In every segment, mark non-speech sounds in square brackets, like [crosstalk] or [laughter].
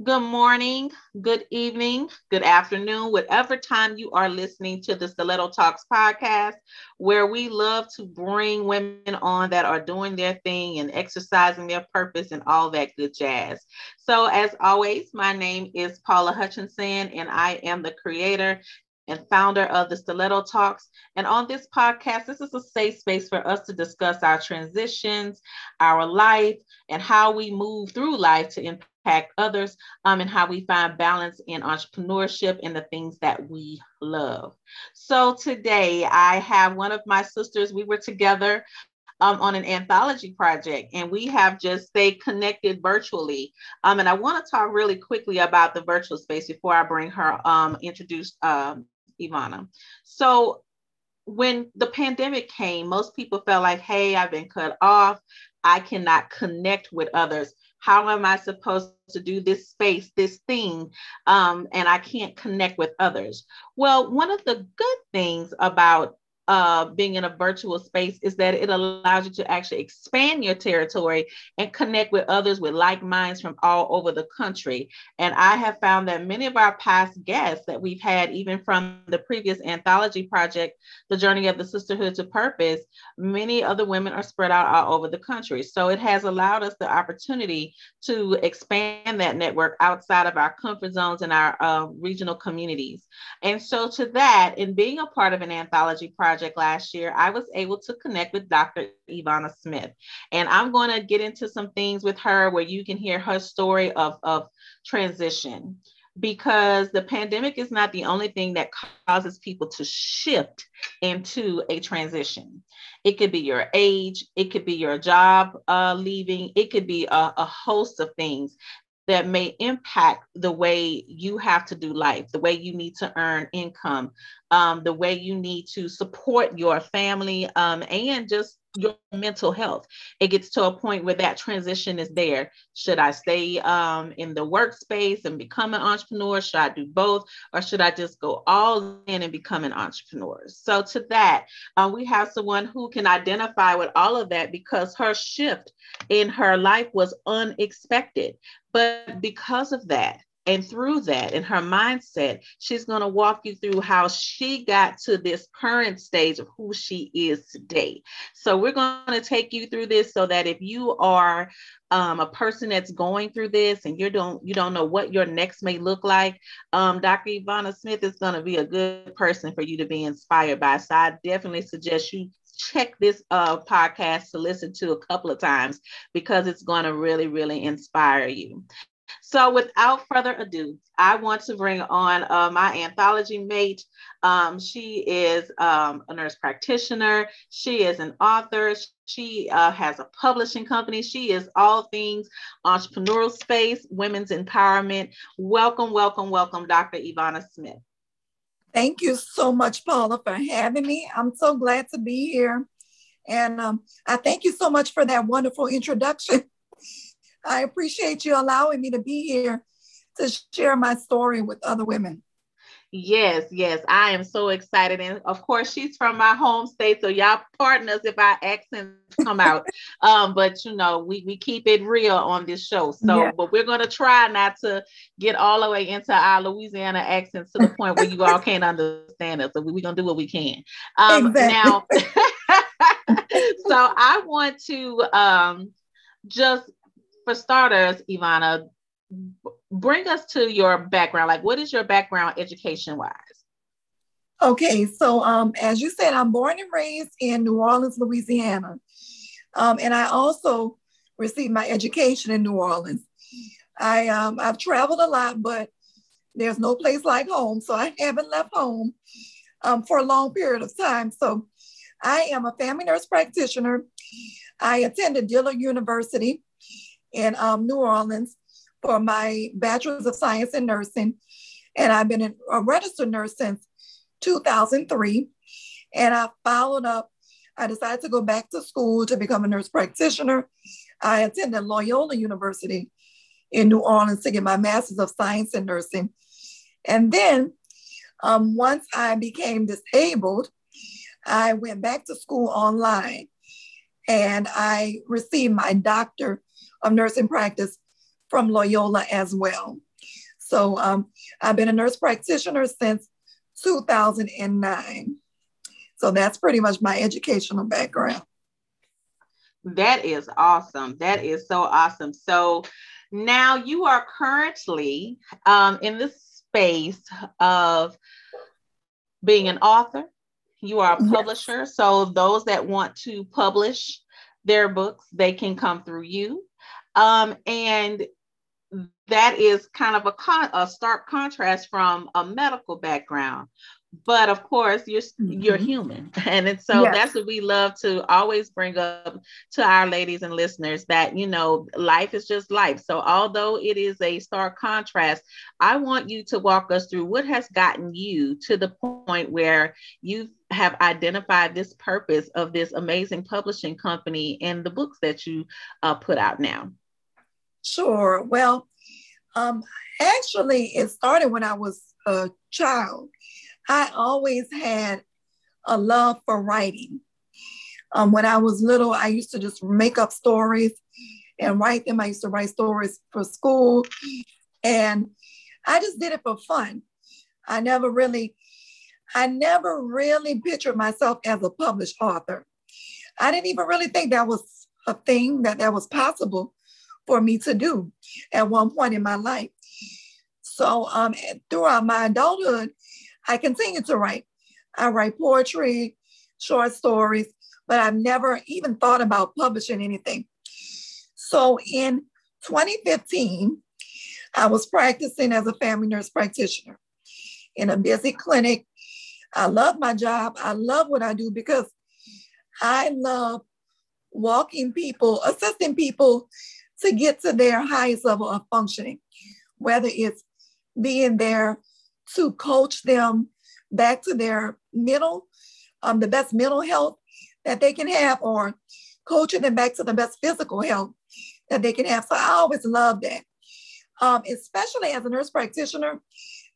Good morning, good evening, good afternoon, whatever time you are listening to the Stiletto Talks podcast, where we love to bring women on that are doing their thing and exercising their purpose and all that good jazz. So, as always, my name is Paula Hutchinson, and I am the creator and founder of the Stiletto Talks. And on this podcast, this is a safe space for us to discuss our transitions, our life, and how we move through life to impact others, um, and how we find balance in entrepreneurship and the things that we love. So today I have one of my sisters, we were together um, on an anthology project, and we have just stayed connected virtually. Um, and I want to talk really quickly about the virtual space before I bring her um, introduce um, Evona. So when the pandemic came, most people felt like, hey, I've been cut off. I cannot connect with others. How am I supposed to do this space, this thing, um, and I can't connect with others? Well, one of the good things about uh, being in a virtual space is that it allows you to actually expand your territory and connect with others with like minds from all over the country. And I have found that many of our past guests that we've had, even from the previous anthology project, The Journey of the Sisterhood to Purpose, many other women are spread out all over the country. So it has allowed us the opportunity to expand that network outside of our comfort zones and our uh, regional communities. And so, to that, in being a part of an anthology project, project last year, I was able to connect with Dr. Evona Smith. And I'm going to get into some things with her where you can hear her story of, of transition because the pandemic is not the only thing that causes people to shift into a transition. It could be your age, it could be your job uh, leaving, it could be a, a host of things that may impact the way you have to do life, the way you need to earn income, um, the way you need to support your family, um, and just your mental health. It gets to a point where that transition is there. Should I stay um, in the workspace and become an entrepreneur? Should I do both? Or should I just go all in and become an entrepreneur? So, to that, uh, we have someone who can identify with all of that because her shift in her life was unexpected. But because of that, and through that and her mindset, she's going to walk you through how she got to this current stage of who she is today. So we're going to take you through this so that if you are um, a person that's going through this and you don't you don't know what your next may look like, um, Dr. Evona Smith is going to be a good person for you to be inspired by. So I definitely suggest you check this uh, podcast to listen to a couple of times because it's going to really, really inspire you. So, without further ado, I want to bring on uh, my anthology mate. Um, she is um, a nurse practitioner, she is an author, she uh, has a publishing company, she is all things entrepreneurial space, women's empowerment. Welcome, welcome, welcome, Dr. Evona Smith. Thank you so much, Paula, for having me. I'm so glad to be here. And um, I thank you so much for that wonderful introduction. [laughs] I appreciate you allowing me to be here to share my story with other women. Yes, yes, I am so excited. And of course, she's from my home state, so y'all pardon us if our accents come out. [laughs] um, but you know, we, we keep it real on this show. So, yeah. but we're gonna try not to get all the way into our Louisiana accents to the point where you all [laughs] can't understand us. So we're we gonna do what we can. Um, exactly. now [laughs] so I want to um just for starters, Evona, bring us to your background. Like, what is your background education wise? Okay, so um, as you said, I'm born and raised in New Orleans, Louisiana. Um, and I also received my education in New Orleans. I, um, I've traveled a lot, but there's no place like home. So I haven't left home um, for a long period of time. So I am a family nurse practitioner. I attended Dillard University in um, New Orleans for my Bachelor's of Science in Nursing. And I've been a registered nurse since 2003. And I followed up, I decided to go back to school to become a nurse practitioner. I attended Loyola University in New Orleans to get my Master's of Science in Nursing. And then um, once I became disabled, I went back to school online and I received my doctor of nursing practice from Loyola as well. So um, I've been a nurse practitioner since 2009. So that's pretty much my educational background. That is awesome. That is so awesome. So now you are currently um, in the space of being an author. You are a publisher. Yes. So those that want to publish their books, they can come through you. Um, and that is kind of a, con- a stark contrast from a medical background but of course you're mm-hmm. you're human [laughs] and so yes. that's what we love to always bring up to our ladies and listeners that you know life is just life so although it is a stark contrast i want you to walk us through what has gotten you to the point where you have identified this purpose of this amazing publishing company and the books that you uh, put out now sure well um, actually it started when i was a child I always had a love for writing. Um, when I was little, I used to just make up stories and write them. I used to write stories for school, and I just did it for fun. I never really, I never really pictured myself as a published author. I didn't even really think that was a thing that that was possible for me to do at one point in my life. So um, throughout my adulthood, I continue to write. I write poetry, short stories, but I've never even thought about publishing anything. So in 2015, I was practicing as a family nurse practitioner in a busy clinic. I love my job. I love what I do because I love walking people, assisting people to get to their highest level of functioning, whether it's being there to coach them back to their mental, um, the best mental health that they can have, or coaching them back to the best physical health that they can have. So I always love that, um, especially as a nurse practitioner.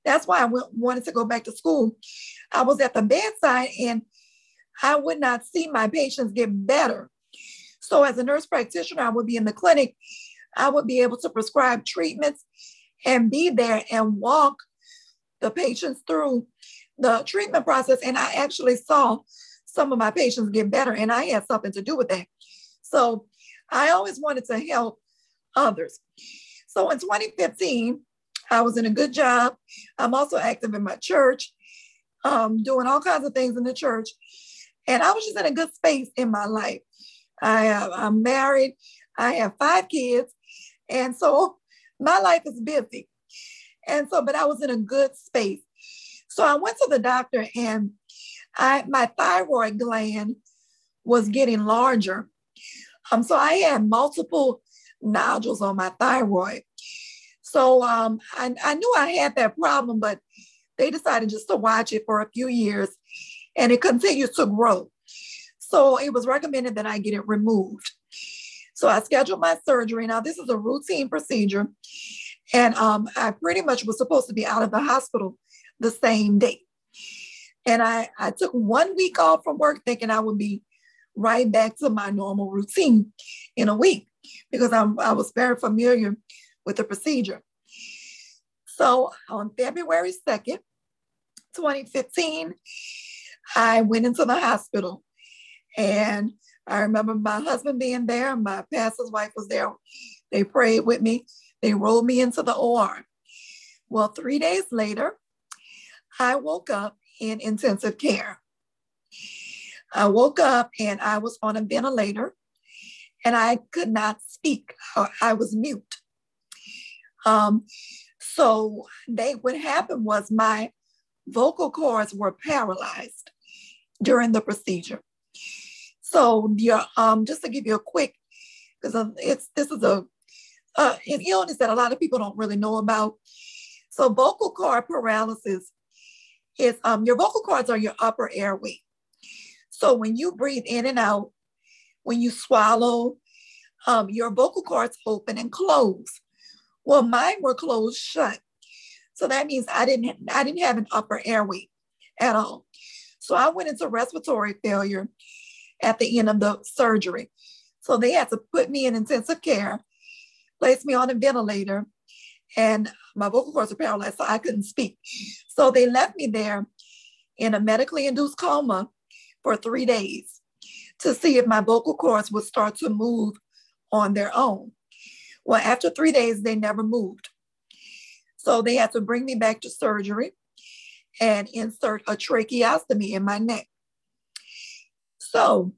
That's why I wanted to go back to school. I was at the bedside and I would not see my patients get better. So as a nurse practitioner, I would be in the clinic. I would be able to prescribe treatments and be there and walk the patients through the treatment process. And I actually saw some of my patients get better, and I had something to do with that. So I always wanted to help others. So in 2015, I was in a good job. I'm also active in my church, um, doing all kinds of things in the church. And I was just in a good space in my life. I, I'm married, I have five kids. And so my life is busy. And so, but I was in a good space. So I went to the doctor and I my thyroid gland was getting larger. Um, so I had multiple nodules on my thyroid. So um, I, I knew I had that problem, but they decided just to watch it for a few years and it continues to grow. So it was recommended that I get it removed. So I scheduled my surgery. Now, this is a routine procedure. And um, I pretty much was supposed to be out of the hospital the same day. And I, I took one week off from work thinking I would be right back to my normal routine in a week because I'm, I was very familiar with the procedure. So on February 2nd, 2015, I went into the hospital and I remember my husband being there, my pastor's wife was there. They prayed with me they rolled me into the OR. Well, three days later, I woke up in intensive care. I woke up and I was on a ventilator and I could not speak. I was mute. Um, so they what happened was my vocal cords were paralyzed during the procedure. So yeah, um, just to give you a quick, because it's this is a uh, an illness that a lot of people don't really know about. So vocal cord paralysis is um, your vocal cords are your upper airway. So when you breathe in and out, when you swallow, um, your vocal cords open and close. Well, mine were closed shut. So that means I didn't I didn't have an upper airway at all. So I went into respiratory failure at the end of the surgery. So they had to put me in intensive care placed me on a ventilator and my vocal cords were paralyzed, so I couldn't speak. So they left me there in a medically induced coma for three days to see if my vocal cords would start to move on their own. Well, after three days, they never moved. So they had to bring me back to surgery and insert a tracheostomy in my neck. So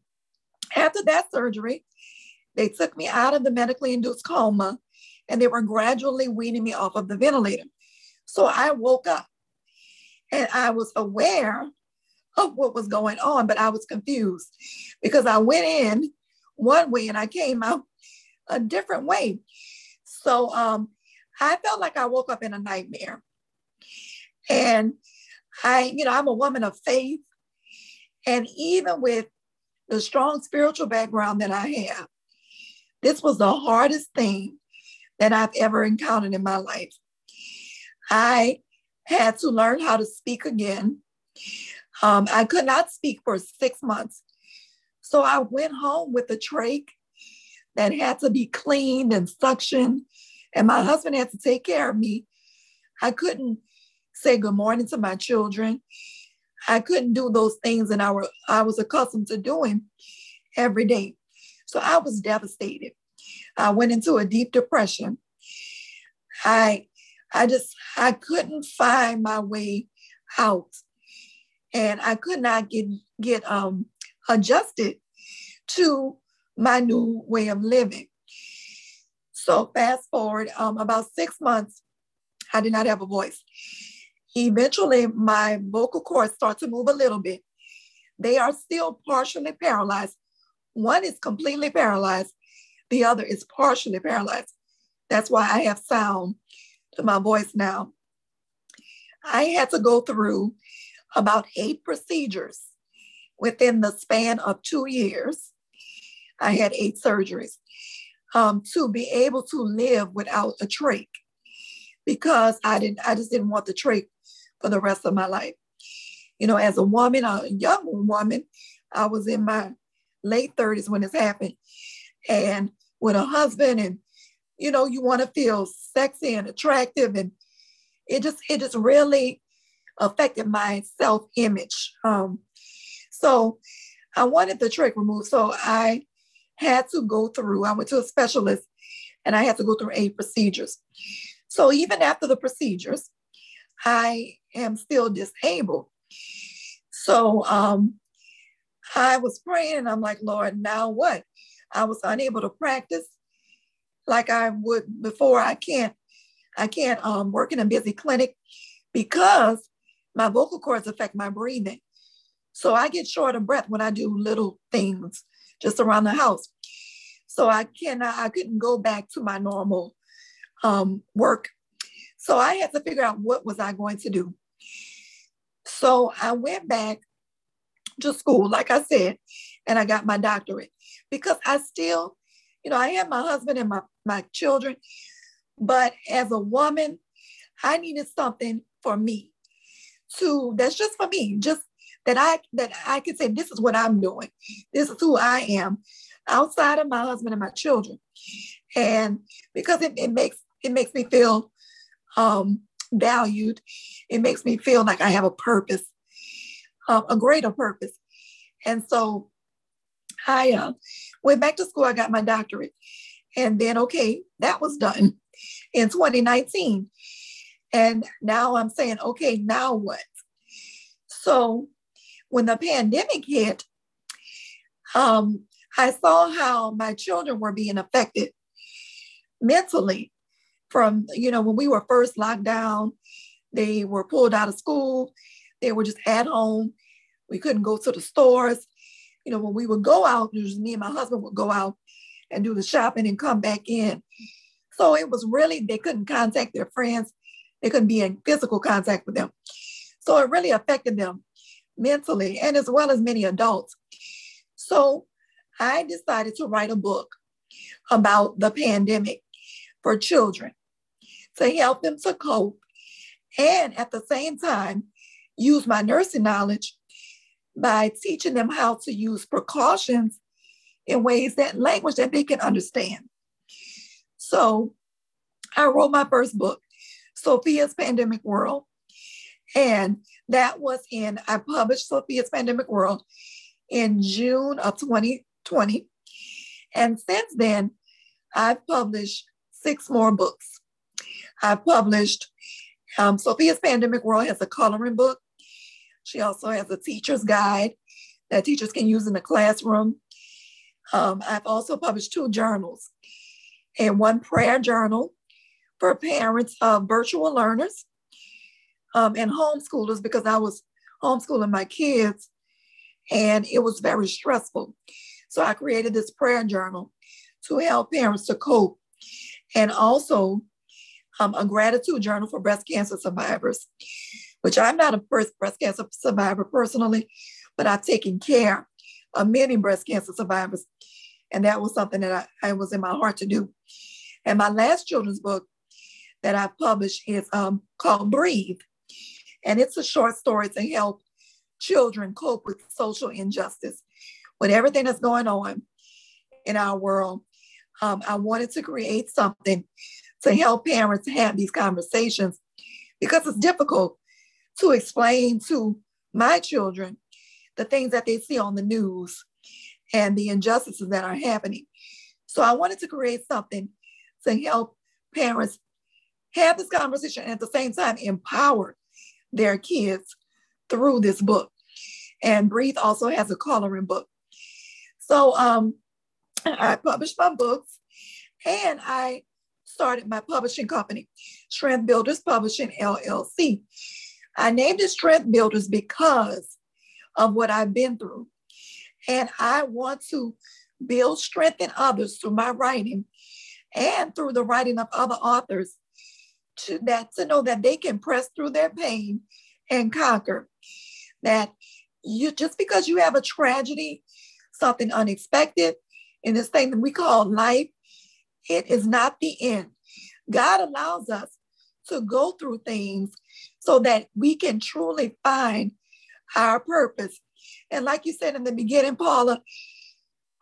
after that surgery, they took me out of the medically induced coma and they were gradually weaning me off of the ventilator. So I woke up and I was aware of what was going on, but I was confused because I went in one way and I came out a different way. So um, I felt like I woke up in a nightmare. And I, you know, I'm a woman of faith. And even with the strong spiritual background that I have, this was the hardest thing that I've ever encountered in my life. I had to learn how to speak again. Um, I could not speak for six months. So I went home with a trach that had to be cleaned and suctioned, and my husband had to take care of me. I couldn't say good morning to my children. I couldn't do those things that I, were, I was accustomed to doing every day. So I was devastated. I went into a deep depression. I I just I couldn't find my way out. And I could not get get um adjusted to my new way of living. So fast forward um, about six months, I did not have a voice. Eventually, my vocal cords start to move a little bit. They are still partially paralyzed. One is completely paralyzed, the other is partially paralyzed. That's why I have sound to my voice now. I had to go through about eight procedures within the span of two years. I had eight surgeries um, to be able to live without a trach because I didn't. I just didn't want the trach for the rest of my life. You know, as a woman, a young woman, I was in my late 30s when this happened, and with a husband and you know you want to feel sexy and attractive and it just it just really affected my self-image. Um, so i wanted the trick removed. So i had to go through i went to a specialist and i had to go through eight procedures. So even after the procedures i am still disabled so um, i was praying and i'm like lord now what I was unable to practice like I would before. I can't, I can't um, work in a busy clinic because my vocal cords affect my breathing. So I get short of breath when I do little things just around the house. So I cannot, I couldn't go back to my normal um, work. So I had to figure out what was I going to do. So I went back to school, like I said, and I got my doctorate because I still, you know, I had my husband and my, my children, but as a woman, I needed something for me to that's just for me, just that I that I can say this is what I'm doing. This is who I am outside of my husband and my children. And because it, it makes it makes me feel um, valued. It makes me feel like I have a purpose, um, a greater purpose. And so I uh, went back to school. I got my doctorate. And then, okay, that was done in 2019. And now I'm saying, okay, now what? So when the pandemic hit, um, I saw how my children were being affected mentally from, you know, when we were first locked down, they were pulled out of school, they were just at home. We couldn't go to the stores you know, when we would go out, me and my husband would go out and do the shopping and come back in. So it was really, they couldn't contact their friends. They couldn't be in physical contact with them. So it really affected them mentally and as well as many adults. So I decided to write a book about the pandemic for children to help them to cope and at the same time use my nursing knowledge by teaching them how to use precautions in ways that language that they can understand. So I wrote my first book, Sophia's Pandemic World. And that was in, I published Sophia's Pandemic World in June of 2020. And since then, I've published six more books. I've published um, Sophia's Pandemic World has a coloring book. She also has a teacher's guide that teachers can use in the classroom. Um, I've also published two journals and one prayer journal for parents of virtual learners um, and homeschoolers because I was homeschooling my kids and it was very stressful. So I created this prayer journal to help parents to cope and also um, a gratitude journal for breast cancer survivors, which I'm not a breast cancer survivor personally, but I've taken care of many breast cancer survivors. And that was something that I, I was in my heart to do. And my last children's book that I published is um, called Breathe. And it's a short story to help children cope with social injustice, with everything that's going on in our world. Um, I wanted to create something to help parents have these conversations because it's difficult to explain to my children the things that they see on the news and the injustices that are happening. So I wanted to create something to help parents have this conversation and at the same time empower their kids through this book. And Breathe also has a coloring book. So um, I published my books and I started my publishing company, Strength Builders Publishing LLC. I named it Strength Builders because of what I've been through. And I want to build strength in others through my writing and through the writing of other authors to that to know that they can press through their pain and conquer. That you just because you have a tragedy, something unexpected in this thing that we call life, it is not the end. God allows us to go through things so that we can truly find our purpose. And like you said in the beginning, Paula,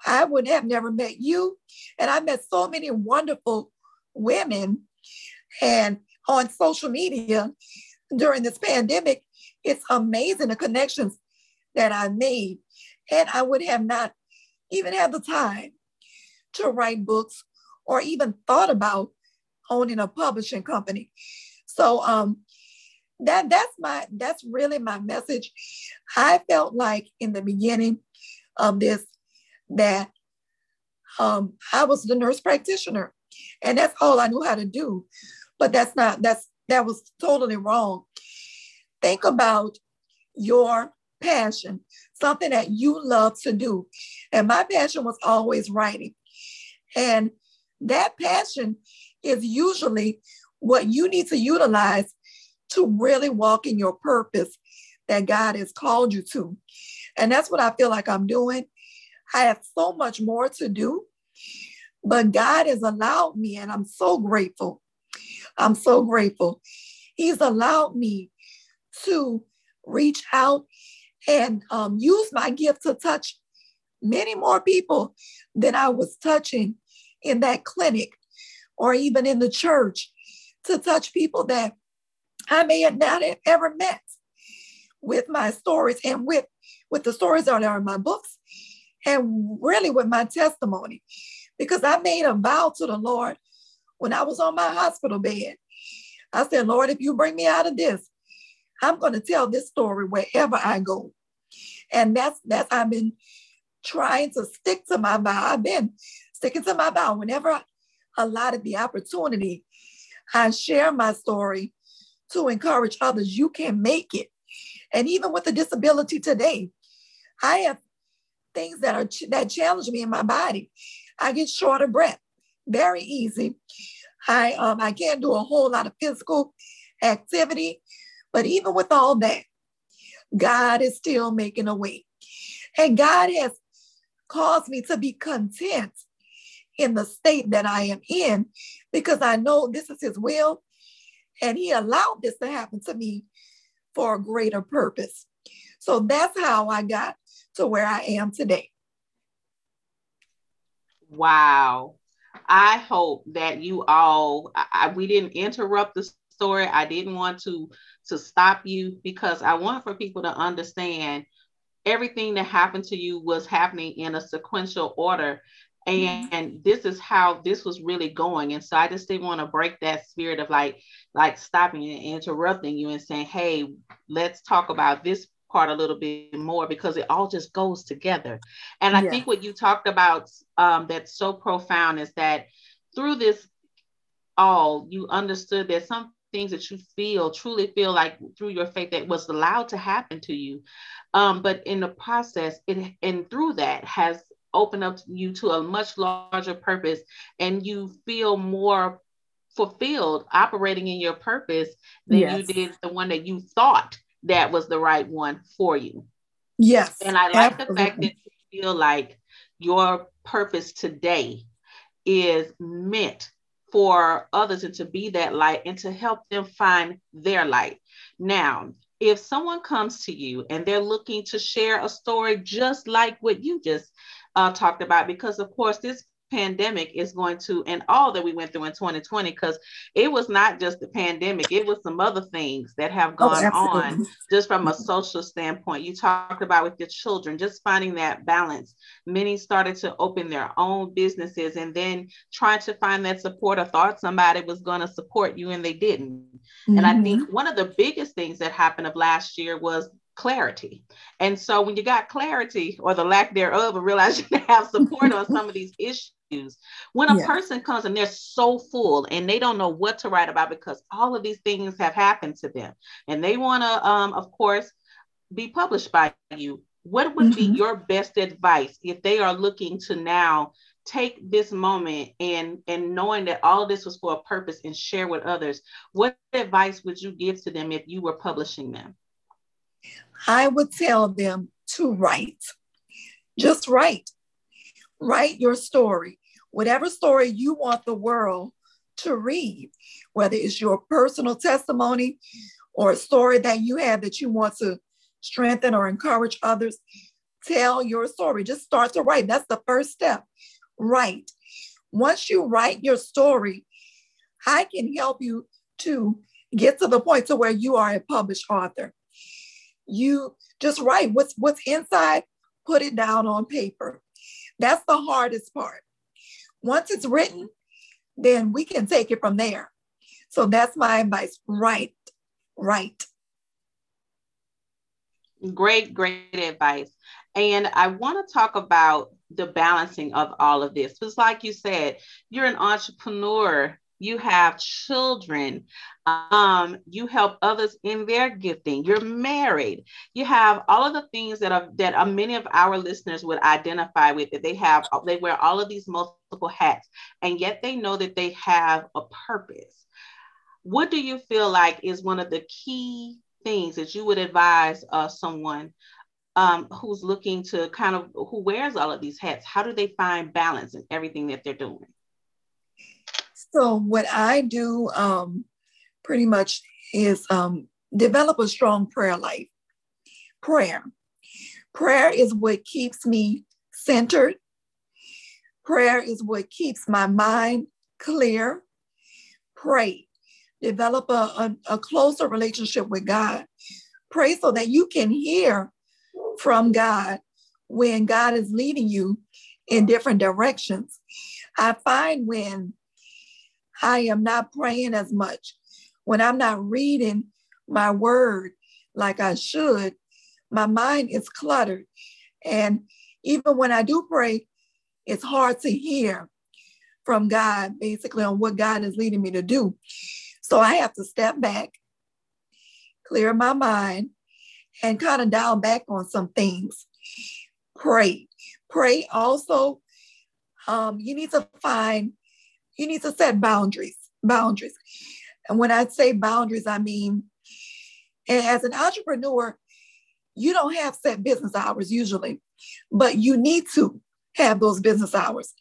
I would have never met you. And I met so many wonderful women and on social media during this pandemic. It's amazing the connections that I made. And I would have not even had the time to write books or even thought about owning a publishing company. So um, that that's my that's really my message. I felt like in the beginning of this that um, I was the nurse practitioner, and that's all I knew how to do. But that's not that's that was totally wrong. Think about your passion, something that you love to do. And my passion was always writing. And that passion is usually what you need to utilize to really walk in your purpose that God has called you to. And that's what I feel like I'm doing. I have so much more to do, but God has allowed me, and I'm so grateful. I'm so grateful. He's allowed me to reach out and um, use my gift to touch many more people than I was touching in that clinic or even in the church to touch people that I may have not have ever met with my stories and with, with the stories that are in my books and really with my testimony. Because I made a vow to the Lord when I was on my hospital bed. I said, Lord, if you bring me out of this, I'm going to tell this story wherever I go. And that's that's I've been trying to stick to my vow. I've been sticking to my vow. Whenever I allotted the opportunity, I share my story to encourage others. You can make it. And even with a disability today, I have things that are that challenge me in my body. I get short of breath very easy. I um I can't do a whole lot of physical activity, but even with all that, God is still making a way. And God has caused me to be content in the state that I am in because I know this is his will and he allowed this to happen to me for a greater purpose. So that's how I got to where I am today. Wow. I hope that you all, I, we didn't interrupt the story. I didn't want to to stop you because I want for people to understand everything that happened to you was happening in a sequential order and, and this is how this was really going. And so i just didn't want to break that spirit of like like stopping and interrupting you and saying hey let's talk about this part a little bit more because it all just goes together. And i yeah. think what you talked about um, that's so profound is that through this all you understood that some things that you feel truly feel like through your faith that was allowed to happen to you. Um, but in the process it and through that has open up you to a much larger purpose and you feel more fulfilled operating in your purpose than yes. you did the one that you thought that was the right one for you. Yes. And I like absolutely. the fact that you feel like your purpose today is meant for others and to be that light and to help them find their light. Now, if someone comes to you and they're looking to share a story just like what you just uh, talked about because of course this pandemic is going to and all that we went through in 2020 because it was not just the pandemic it was some other things that have oh, gone oh, on just from a social standpoint you talked about with your children just finding that balance many started to open their own businesses and then trying to find that support or thought somebody was going to support you and they didn't mm-hmm. and i think mm-hmm. one of the biggest things that happened of last year was clarity. And so when you got clarity or the lack thereof, and realize you have support on some of these issues, when a yeah. person comes and they're so full and they don't know what to write about because all of these things have happened to them and they want to, um, of course, be published by you, what would mm-hmm. be your best advice if they are looking to now take this moment and and knowing that all of this was for a purpose and share with others what advice would you give to them if you were publishing them I would tell them to write. Just write. Write your story, whatever story you want the world to read, whether it's your personal testimony or a story that you have that you want to strengthen or encourage others. Tell your story. Just start to write. That's the first step. Write. Once you write your story, I can help you to get to the point to where you are a published author you just write what's what's inside, put it down on paper. That's the hardest part. Once it's written, then we can take it from there. So that's my advice. Write, write. Great, great advice. And I want to talk about the balancing of all of this. Because, like you said, you're an entrepreneur you have children, um, you help others in their gifting, you're married, you have all of the things that are that are many of our listeners would identify with that they have, they wear all of these multiple hats, and yet they know that they have a purpose. What do you feel like is one of the key things that you would advise uh, someone um, who's looking to kind of who wears all of these hats? How do they find balance in everything that they're doing? So what I do um, pretty much is um, develop a strong prayer life. Prayer. Prayer is what keeps me centered. Prayer is what keeps my mind clear. Pray. Develop a, a, a closer relationship with God. Pray so that you can hear from God when God is leading you in different directions. I find when I am not praying as much. When I'm not reading my word like I should, my mind is cluttered. And even when I do pray, it's hard to hear from God, basically, on what God is leading me to do. So I have to step back, clear my mind, and kind of dial back on some things. Pray. Pray also. Um, you need to find you need to set boundaries, boundaries. And when I say boundaries, I mean, as an entrepreneur, you don't have set business hours usually, but you need to have those business hours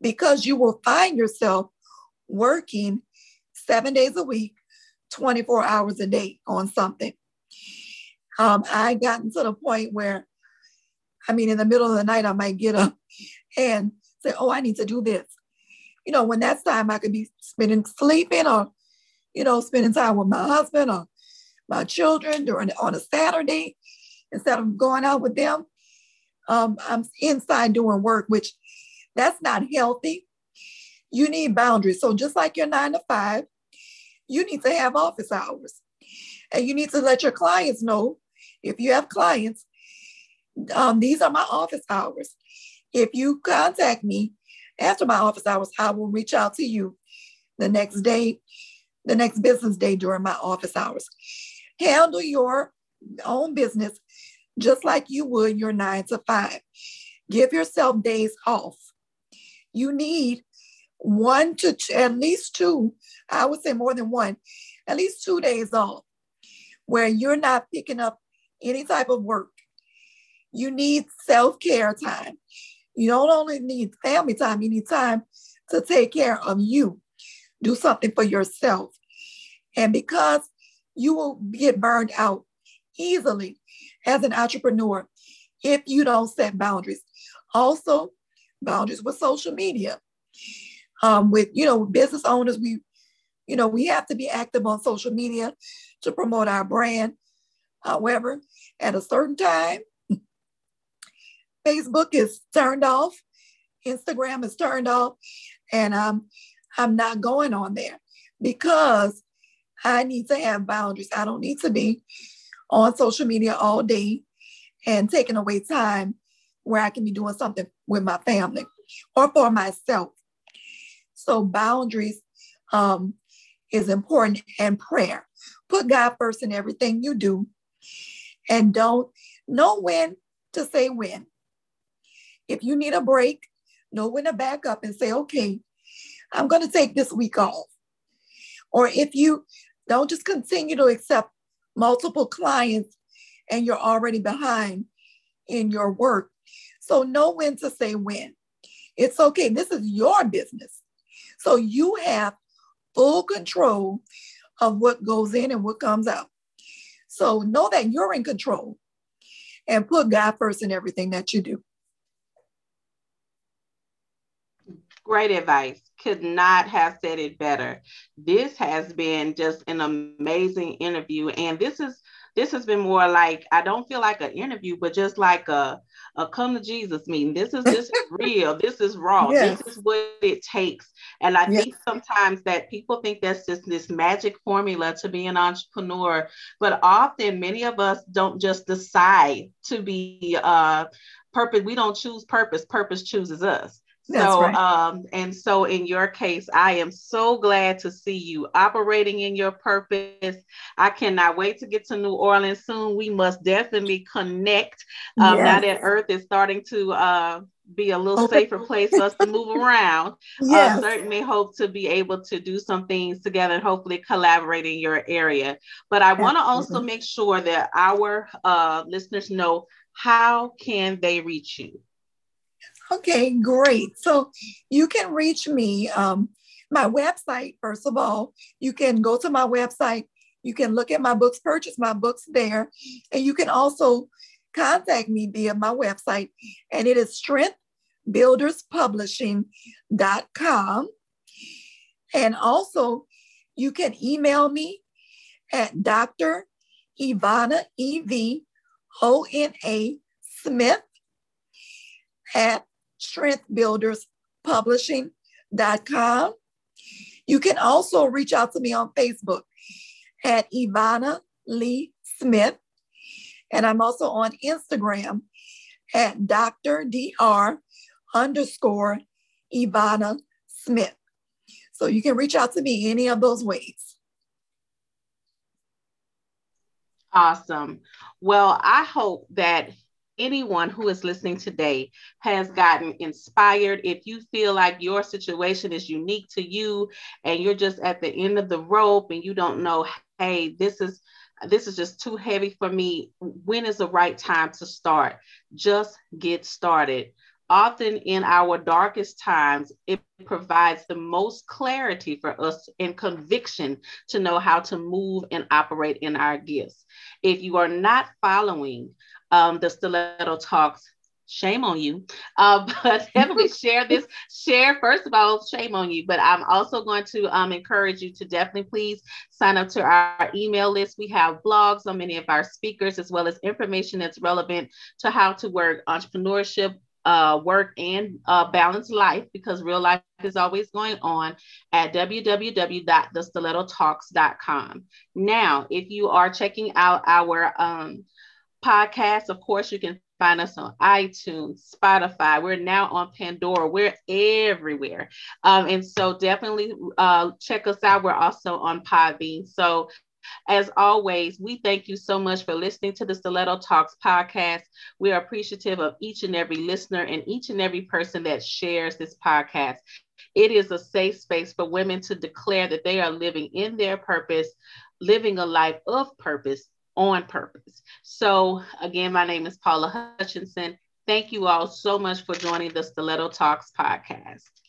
because you will find yourself working seven days a week, 24 hours a day on something. Um, I gotten to the point where, I mean, in the middle of the night, I might get up [laughs] and say, Oh, I need to do this you know, when that's time, I could be spending sleeping or, you know, spending time with my husband or my children during on a Saturday instead of going out with them. Um, I'm inside doing work, which that's not healthy. You need boundaries. So just like your nine to five, you need to have office hours. And you need to let your clients know if you have clients, um, these are my office hours. If you contact me after my office hours, I will reach out to you the next day, the next business day during my office hours. Handle your own business just like you would your nine to five. Give yourself days off. You need one to two, at least two, I would say more than one, at least two days off where you're not picking up any type of work. You need self care time. You don't only need family time, you need time to take care of you. Do something for yourself. And because you will get burned out easily as an entrepreneur if you don't set boundaries. Also, boundaries with social media. Um, with you know business owners, we you know we have to be active on social media to promote our brand. However, at a certain time, Facebook is turned off, Instagram is turned off, and I'm I'm not going on there because I need to have boundaries. I don't need to be on social media all day and taking away time where I can be doing something with my family or for myself. So boundaries um, is important and prayer. Put God first in everything you do and don't know when to say when. If you need a break, know when to back up and say, okay, I'm going to take this week off. Or if you don't just continue to accept multiple clients and you're already behind in your work. So know when to say when. It's okay. This is your business. So you have full control of what goes in and what comes out. So know that you're in control and put God first in everything that you do. Great advice. Could not have said it better. This has been just an amazing interview. And this is this has been more like I don't feel like an interview, but just like a, a come to Jesus meeting. This is this is [laughs] real. This is raw. Yes. This is what it takes. And I yes. think sometimes that people think that's just this magic formula to be an entrepreneur, but often many of us don't just decide to be uh purpose. We don't choose purpose. Purpose chooses us. So, right. um, and so in your case, I am so glad to see you operating in your purpose. I cannot wait to get to New Orleans soon. We must definitely connect. Um, yes. Now that Earth is starting to uh, be a little safer place for us to move [laughs] around. Uh, yes. Uh, certainly hope to be able to do some things together and hopefully collaborate in your area. But I want to also make sure that our uh, listeners know how can they reach you? Okay, great. So you can reach me. Um, my website, first of all, you can go to my website. You can look at my books, purchase my books there. And you can also contact me via my website. And it is strengthbuilderspublishing.com. And also, you can email me at Dr. Evona, E V O N A Smith at strengthbuilderspublishing.com. You can also reach out to me on Facebook at Evona Lee Smith. And I'm also on Instagram at Dr. Dr. underscore Evona Smith. So you can reach out to me any of those ways. Awesome. Well, I hope that anyone who is listening today has gotten inspired. If you feel like your situation is unique to you and you're just at the end of the rope and you don't know, hey, this is this is just too heavy for me. When is the right time to start? Just get started. Often in our darkest times, it provides the most clarity for us and conviction to know how to move and operate in our gifts. If you are not following um, the Stiletto Talks shame on you. Uh, [laughs] but definitely share this. Share, first of all, shame on you. But I'm also going to um, encourage you to definitely please sign up to our email list. We have blogs on many of our speakers, as well as information that's relevant to how to work entrepreneurship, uh, work and uh, balanced life because real life is always going on at www.thestilettotalks.com. Now, if you are checking out our um, podcast, of course, you can find us on iTunes, Spotify. We're now on Pandora. We're everywhere. Um, and so definitely uh, check us out. We're also on Podbean. So as always, we thank you so much for listening to the Stiletto Talks podcast. We are appreciative of each and every listener and each and every person that shares this podcast. It is a safe space for women to declare that they are living in their purpose, living a life of purpose on purpose. So, again, my name is Paula Hutchinson. Thank you all so much for joining the Stiletto Talks podcast.